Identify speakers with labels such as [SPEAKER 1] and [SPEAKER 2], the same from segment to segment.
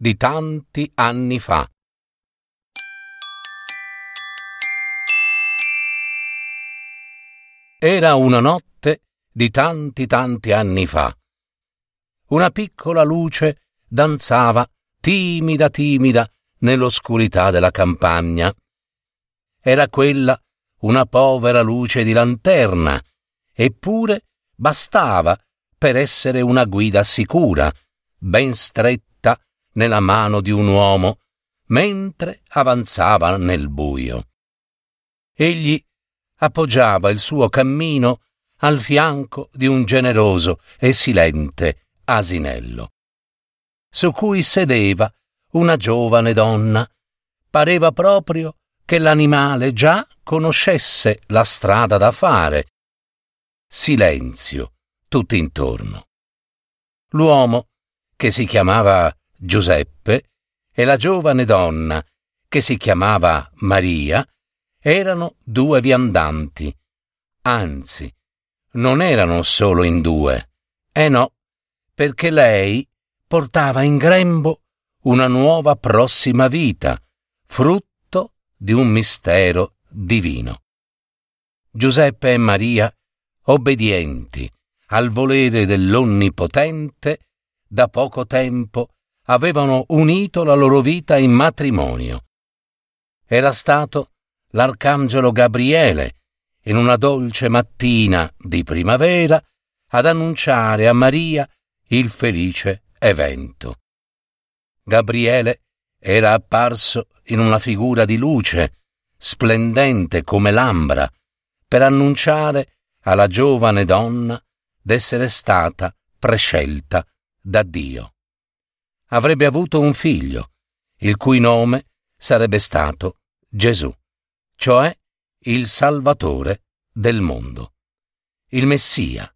[SPEAKER 1] di tanti anni fa. Era una notte di tanti tanti anni fa. Una piccola luce danzava timida timida nell'oscurità della campagna. Era quella una povera luce di lanterna, eppure bastava per essere una guida sicura, ben stretta nella mano di un uomo mentre avanzava nel buio. Egli appoggiava il suo cammino al fianco di un generoso e silente asinello, su cui sedeva una giovane donna. Pareva proprio che l'animale già conoscesse la strada da fare. Silenzio tutto intorno. L'uomo, che si chiamava Giuseppe e la giovane donna, che si chiamava Maria, erano due viandanti. Anzi, non erano solo in due. Eh no, perché lei portava in grembo una nuova prossima vita, frutto di un mistero divino. Giuseppe e Maria, obbedienti al volere dell'Onnipotente, da poco tempo avevano unito la loro vita in matrimonio. Era stato l'arcangelo Gabriele, in una dolce mattina di primavera, ad annunciare a Maria il felice evento. Gabriele era apparso in una figura di luce, splendente come l'ambra, per annunciare alla giovane donna d'essere stata prescelta da Dio avrebbe avuto un figlio, il cui nome sarebbe stato Gesù, cioè il Salvatore del mondo, il Messia.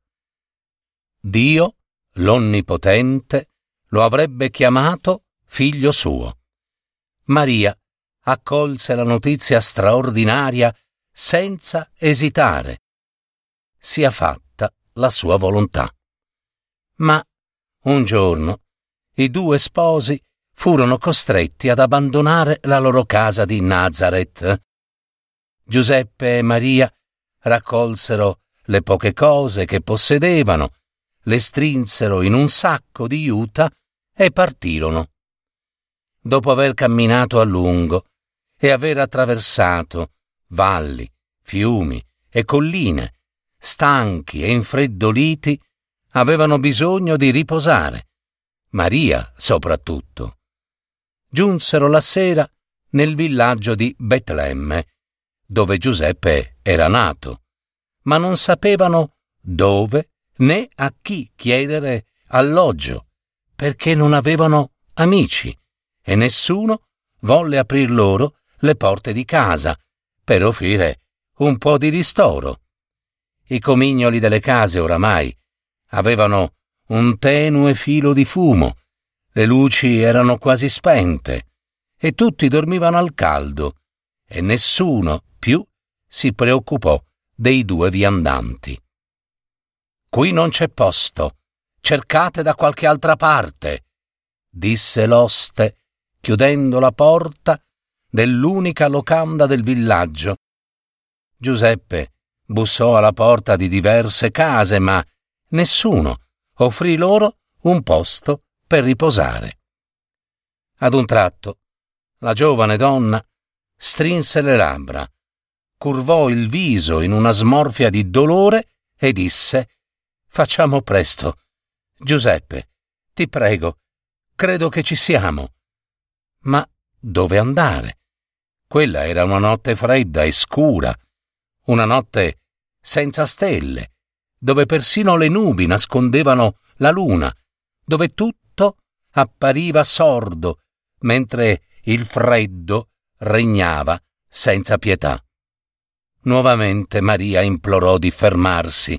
[SPEAKER 1] Dio, l'Onnipotente, lo avrebbe chiamato figlio suo. Maria accolse la notizia straordinaria senza esitare. Sia fatta la sua volontà. Ma un giorno i due sposi furono costretti ad abbandonare la loro casa di Nazareth. Giuseppe e Maria raccolsero le poche cose che possedevano, le strinsero in un sacco di juta e partirono. Dopo aver camminato a lungo e aver attraversato valli, fiumi e colline, stanchi e infreddoliti, avevano bisogno di riposare Maria soprattutto. Giunsero la sera nel villaggio di Betlemme, dove Giuseppe era nato, ma non sapevano dove né a chi chiedere alloggio, perché non avevano amici e nessuno volle aprir loro le porte di casa per offrire un po' di ristoro. I comignoli delle case oramai avevano un tenue filo di fumo, le luci erano quasi spente e tutti dormivano al caldo e nessuno più si preoccupò dei due viandanti. Qui non c'è posto, cercate da qualche altra parte, disse l'oste, chiudendo la porta dell'unica locanda del villaggio. Giuseppe bussò alla porta di diverse case, ma nessuno offrì loro un posto per riposare. Ad un tratto, la giovane donna strinse le labbra, curvò il viso in una smorfia di dolore e disse Facciamo presto. Giuseppe, ti prego, credo che ci siamo. Ma dove andare? Quella era una notte fredda e scura, una notte senza stelle, dove persino le nubi nascondevano la luna, dove tutto appariva sordo mentre il freddo regnava senza pietà. Nuovamente Maria implorò di fermarsi.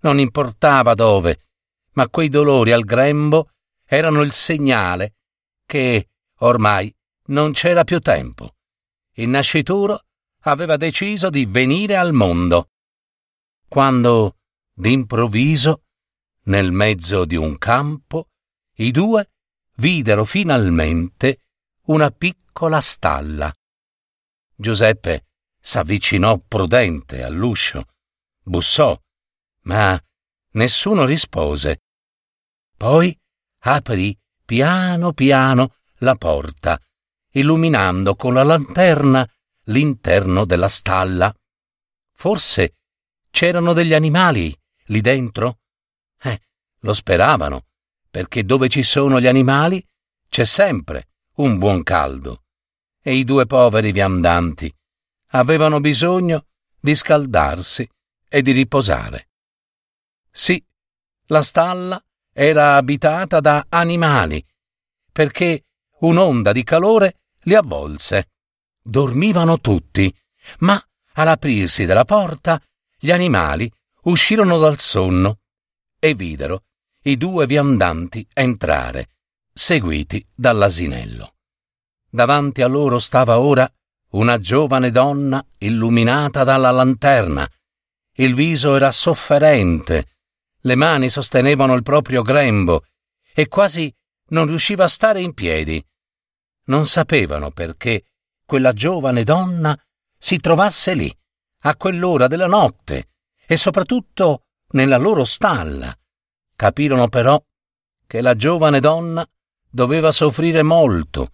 [SPEAKER 1] Non importava dove, ma quei dolori al grembo erano il segnale che ormai non c'era più tempo. Il nascituro aveva deciso di venire al mondo. Quando, d'improvviso, nel mezzo di un campo, i due videro finalmente una piccola stalla. Giuseppe s'avvicinò prudente all'uscio, bussò, ma nessuno rispose. Poi aprì piano piano la porta, illuminando con la lanterna l'interno della stalla. Forse c'erano degli animali lì dentro? Eh, lo speravano, perché dove ci sono gli animali c'è sempre un buon caldo. E i due poveri viandanti avevano bisogno di scaldarsi e di riposare. Sì, la stalla era abitata da animali, perché un'onda di calore li avvolse. Dormivano tutti, ma all'aprirsi della porta gli animali uscirono dal sonno e videro i due viandanti entrare, seguiti dall'asinello. Davanti a loro stava ora una giovane donna illuminata dalla lanterna. Il viso era sofferente, le mani sostenevano il proprio grembo e quasi non riusciva a stare in piedi. Non sapevano perché quella giovane donna si trovasse lì, a quell'ora della notte, e soprattutto nella loro stalla. Capirono però che la giovane donna doveva soffrire molto,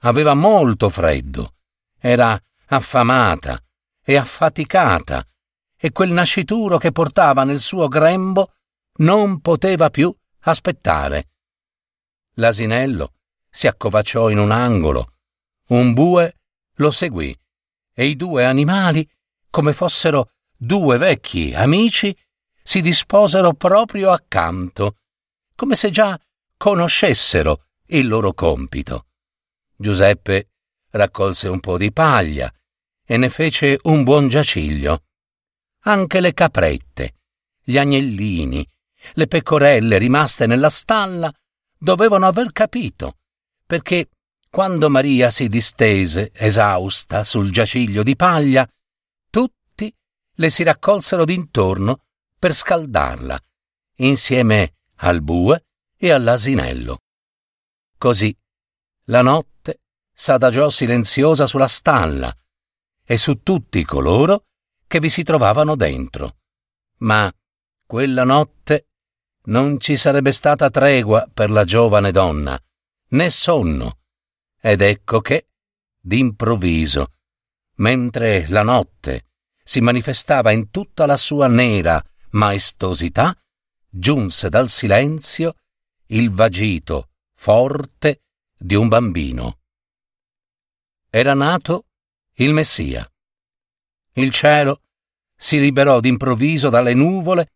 [SPEAKER 1] aveva molto freddo, era affamata e affaticata, e quel nascituro che portava nel suo grembo non poteva più aspettare. L'asinello si accovacciò in un angolo, un bue lo seguì, e i due animali, come fossero due vecchi amici, si disposero proprio accanto, come se già conoscessero il loro compito. Giuseppe raccolse un po' di paglia e ne fece un buon giaciglio. Anche le caprette, gli agnellini, le pecorelle rimaste nella stalla dovevano aver capito, perché quando Maria si distese, esausta, sul giaciglio di paglia, tutti le si raccolsero d'intorno per scaldarla, insieme al bue e all'asinello. Così la notte s'adagiò silenziosa sulla stalla e su tutti coloro che vi si trovavano dentro. Ma quella notte non ci sarebbe stata tregua per la giovane donna, né sonno. Ed ecco che, d'improvviso, mentre la notte si manifestava in tutta la sua nera maestosità, giunse dal silenzio il vagito forte di un bambino. Era nato il Messia. Il cielo si liberò d'improvviso dalle nuvole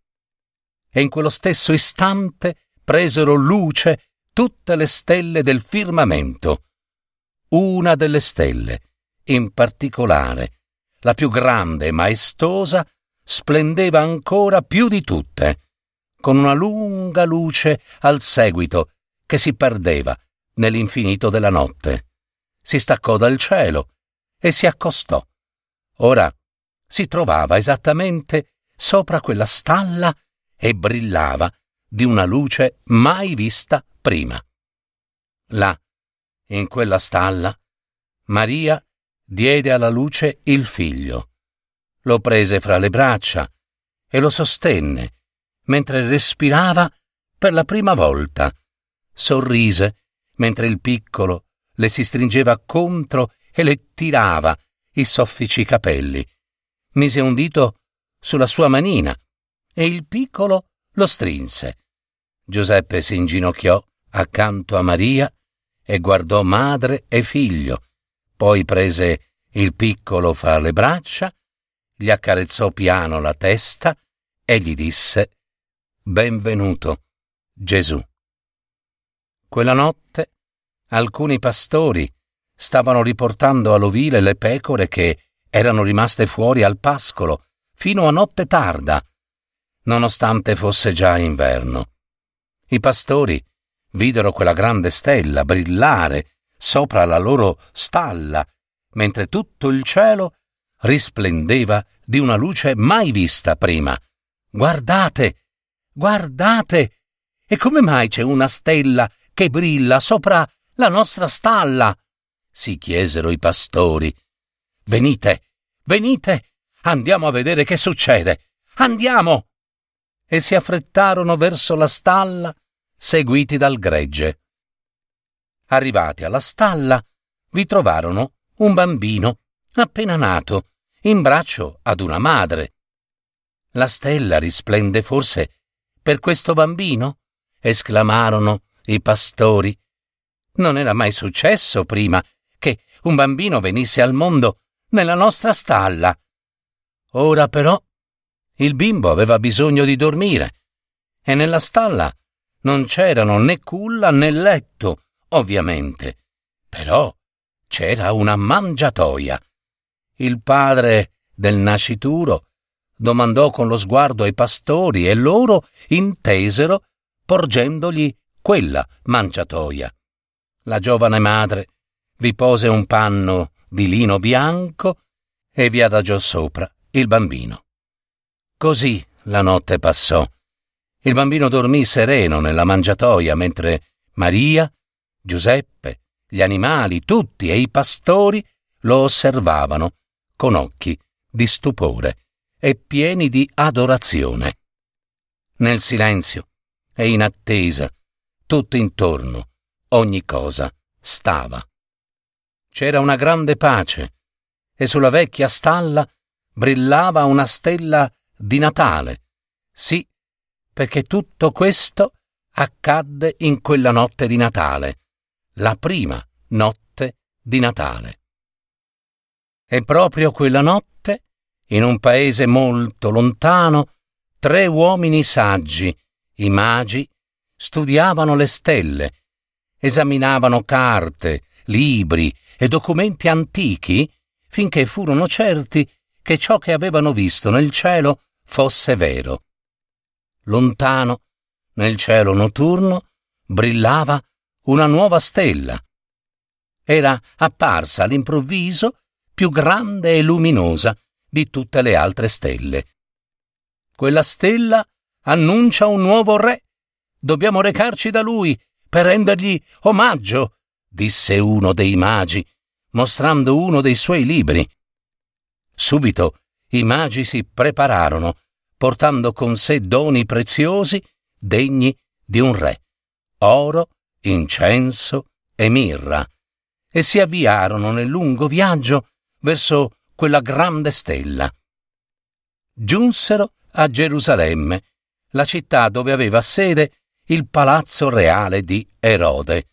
[SPEAKER 1] e in quello stesso istante presero luce tutte le stelle del firmamento. Una delle stelle, in particolare, la più grande e maestosa, splendeva ancora più di tutte, con una lunga luce al seguito che si perdeva nell'infinito della notte. Si staccò dal cielo e si accostò. Ora si trovava esattamente sopra quella stalla e brillava di una luce mai vista prima. Là, in quella stalla, Maria diede alla luce il figlio, lo prese fra le braccia e lo sostenne mentre respirava per la prima volta. Sorrise mentre il piccolo le si stringeva contro e le tirava i soffici capelli. Mise un dito sulla sua manina e il piccolo lo strinse. Giuseppe si inginocchiò accanto a Maria e guardò madre e figlio, poi prese il piccolo fra le braccia, gli accarezzò piano la testa e gli disse Benvenuto, Gesù. Quella notte Alcuni pastori stavano riportando all'ovile le pecore che erano rimaste fuori al pascolo fino a notte tarda, nonostante fosse già inverno. I pastori videro quella grande stella brillare sopra la loro stalla, mentre tutto il cielo risplendeva di una luce mai vista prima. Guardate, guardate! E come mai c'è una stella che brilla sopra la nostra stalla? si chiesero i pastori. Venite, venite, andiamo a vedere che succede. Andiamo! E si affrettarono verso la stalla, seguiti dal gregge. Arrivati alla stalla, vi trovarono un bambino appena nato, in braccio ad una madre. La stella risplende forse per questo bambino? esclamarono i pastori. Non era mai successo prima che un bambino venisse al mondo nella nostra stalla. Ora però il bimbo aveva bisogno di dormire e nella stalla non c'erano né culla né letto, ovviamente. Però c'era una mangiatoia. Il padre del nascituro domandò con lo sguardo ai pastori e loro intesero porgendogli quella mangiatoia. La giovane madre vi pose un panno di lino bianco e vi adagiò sopra il bambino. Così la notte passò. Il bambino dormì sereno nella mangiatoia mentre Maria, Giuseppe, gli animali, tutti e i pastori lo osservavano con occhi di stupore e pieni di adorazione. Nel silenzio e in attesa, tutto intorno, ogni cosa stava. C'era una grande pace e sulla vecchia stalla brillava una stella di Natale. Sì, perché tutto questo accadde in quella notte di Natale, la prima notte di Natale. E proprio quella notte in un paese molto lontano, tre uomini saggi, i magi, studiavano le stelle, esaminavano carte, libri e documenti antichi finché furono certi che ciò che avevano visto nel cielo fosse vero. Lontano, nel cielo notturno, brillava una nuova stella. Era apparsa all'improvviso più grande e luminosa di tutte le altre stelle. Quella stella annuncia un nuovo re. Dobbiamo recarci da lui per rendergli omaggio, disse uno dei magi, mostrando uno dei suoi libri. Subito i magi si prepararono, portando con sé doni preziosi degni di un re, oro, incenso e mirra, e si avviarono nel lungo viaggio verso quella grande stella. Giunsero a Gerusalemme, la città dove aveva sede il palazzo reale di Erode.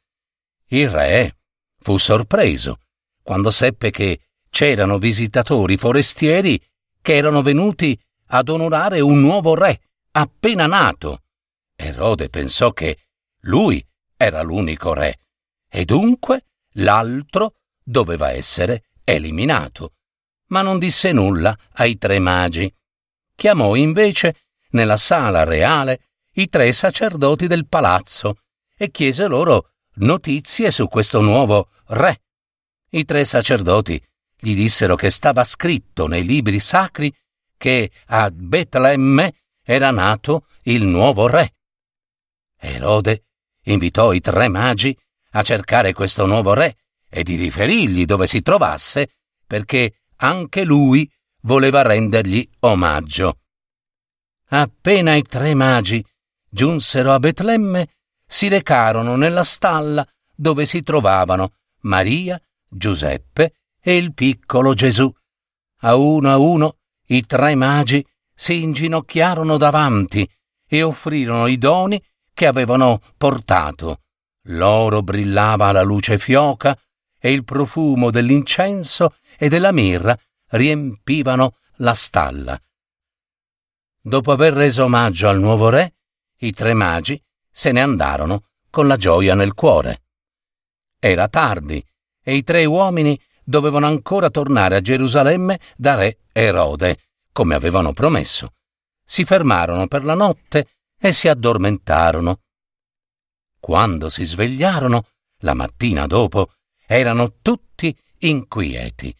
[SPEAKER 1] Il re fu sorpreso quando seppe che c'erano visitatori forestieri che erano venuti ad onorare un nuovo re appena nato. Erode pensò che lui era l'unico re e dunque l'altro doveva essere eliminato ma non disse nulla ai tre magi. Chiamò invece nella sala reale i tre sacerdoti del palazzo e chiese loro notizie su questo nuovo re. I tre sacerdoti gli dissero che stava scritto nei libri sacri che a Betlemme era nato il nuovo re. Erode invitò i tre magi a cercare questo nuovo re e di riferirgli dove si trovasse perché anche lui voleva rendergli omaggio. Appena i tre magi giunsero a Betlemme, si recarono nella stalla dove si trovavano Maria, Giuseppe e il piccolo Gesù. A uno a uno i tre magi si inginocchiarono davanti e offrirono i doni che avevano portato. L'oro brillava alla luce fioca e il profumo dell'incenso e della mirra riempivano la stalla. Dopo aver reso omaggio al nuovo re, i tre magi se ne andarono con la gioia nel cuore. Era tardi e i tre uomini dovevano ancora tornare a Gerusalemme da re Erode, come avevano promesso. Si fermarono per la notte e si addormentarono. Quando si svegliarono, la mattina dopo, erano tutti inquieti.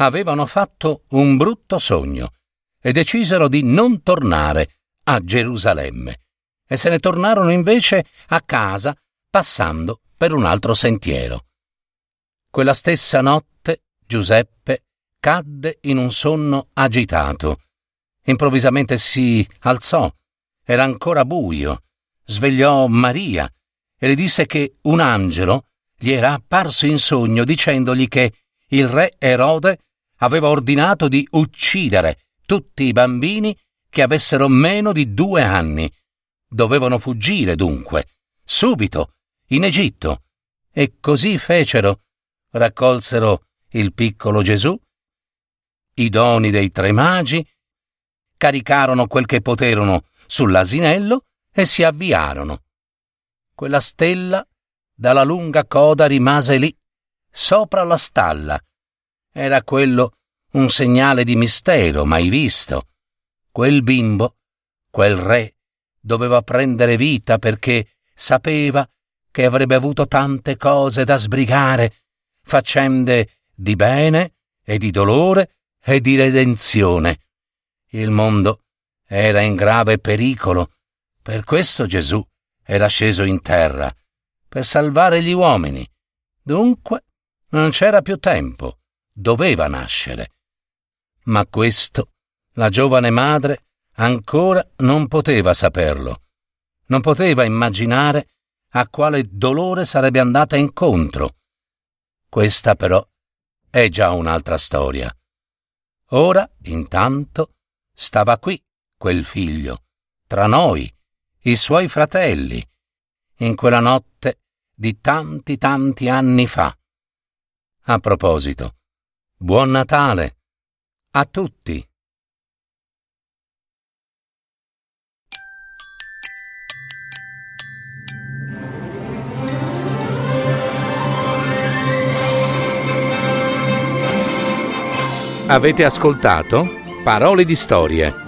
[SPEAKER 1] Avevano fatto un brutto sogno e decisero di non tornare a Gerusalemme e se ne tornarono invece a casa passando per un altro sentiero. Quella stessa notte Giuseppe cadde in un sonno agitato. Improvvisamente si alzò. Era ancora buio. Svegliò Maria e le disse che un angelo gli era apparso in sogno dicendogli che il re Erode aveva ordinato di uccidere tutti i bambini che avessero meno di due anni. Dovevano fuggire dunque, subito, in Egitto. E così fecero. Raccolsero il piccolo Gesù, i doni dei tre magi, caricarono quel che poterono sull'asinello e si avviarono. Quella stella dalla lunga coda rimase lì, sopra la stalla. Era quello un segnale di mistero mai visto. Quel bimbo, quel re, doveva prendere vita perché sapeva che avrebbe avuto tante cose da sbrigare, faccende di bene e di dolore e di redenzione. Il mondo era in grave pericolo, per questo Gesù era sceso in terra per salvare gli uomini. Dunque non c'era più tempo, doveva nascere. Ma questo la giovane madre ancora non poteva saperlo, non poteva immaginare a quale dolore sarebbe andata incontro. Questa però è già un'altra storia. Ora, intanto, stava qui quel figlio, tra noi, i suoi fratelli, in quella notte di tanti tanti anni fa. A proposito, buon Natale a tutti. Avete ascoltato Parole di storie,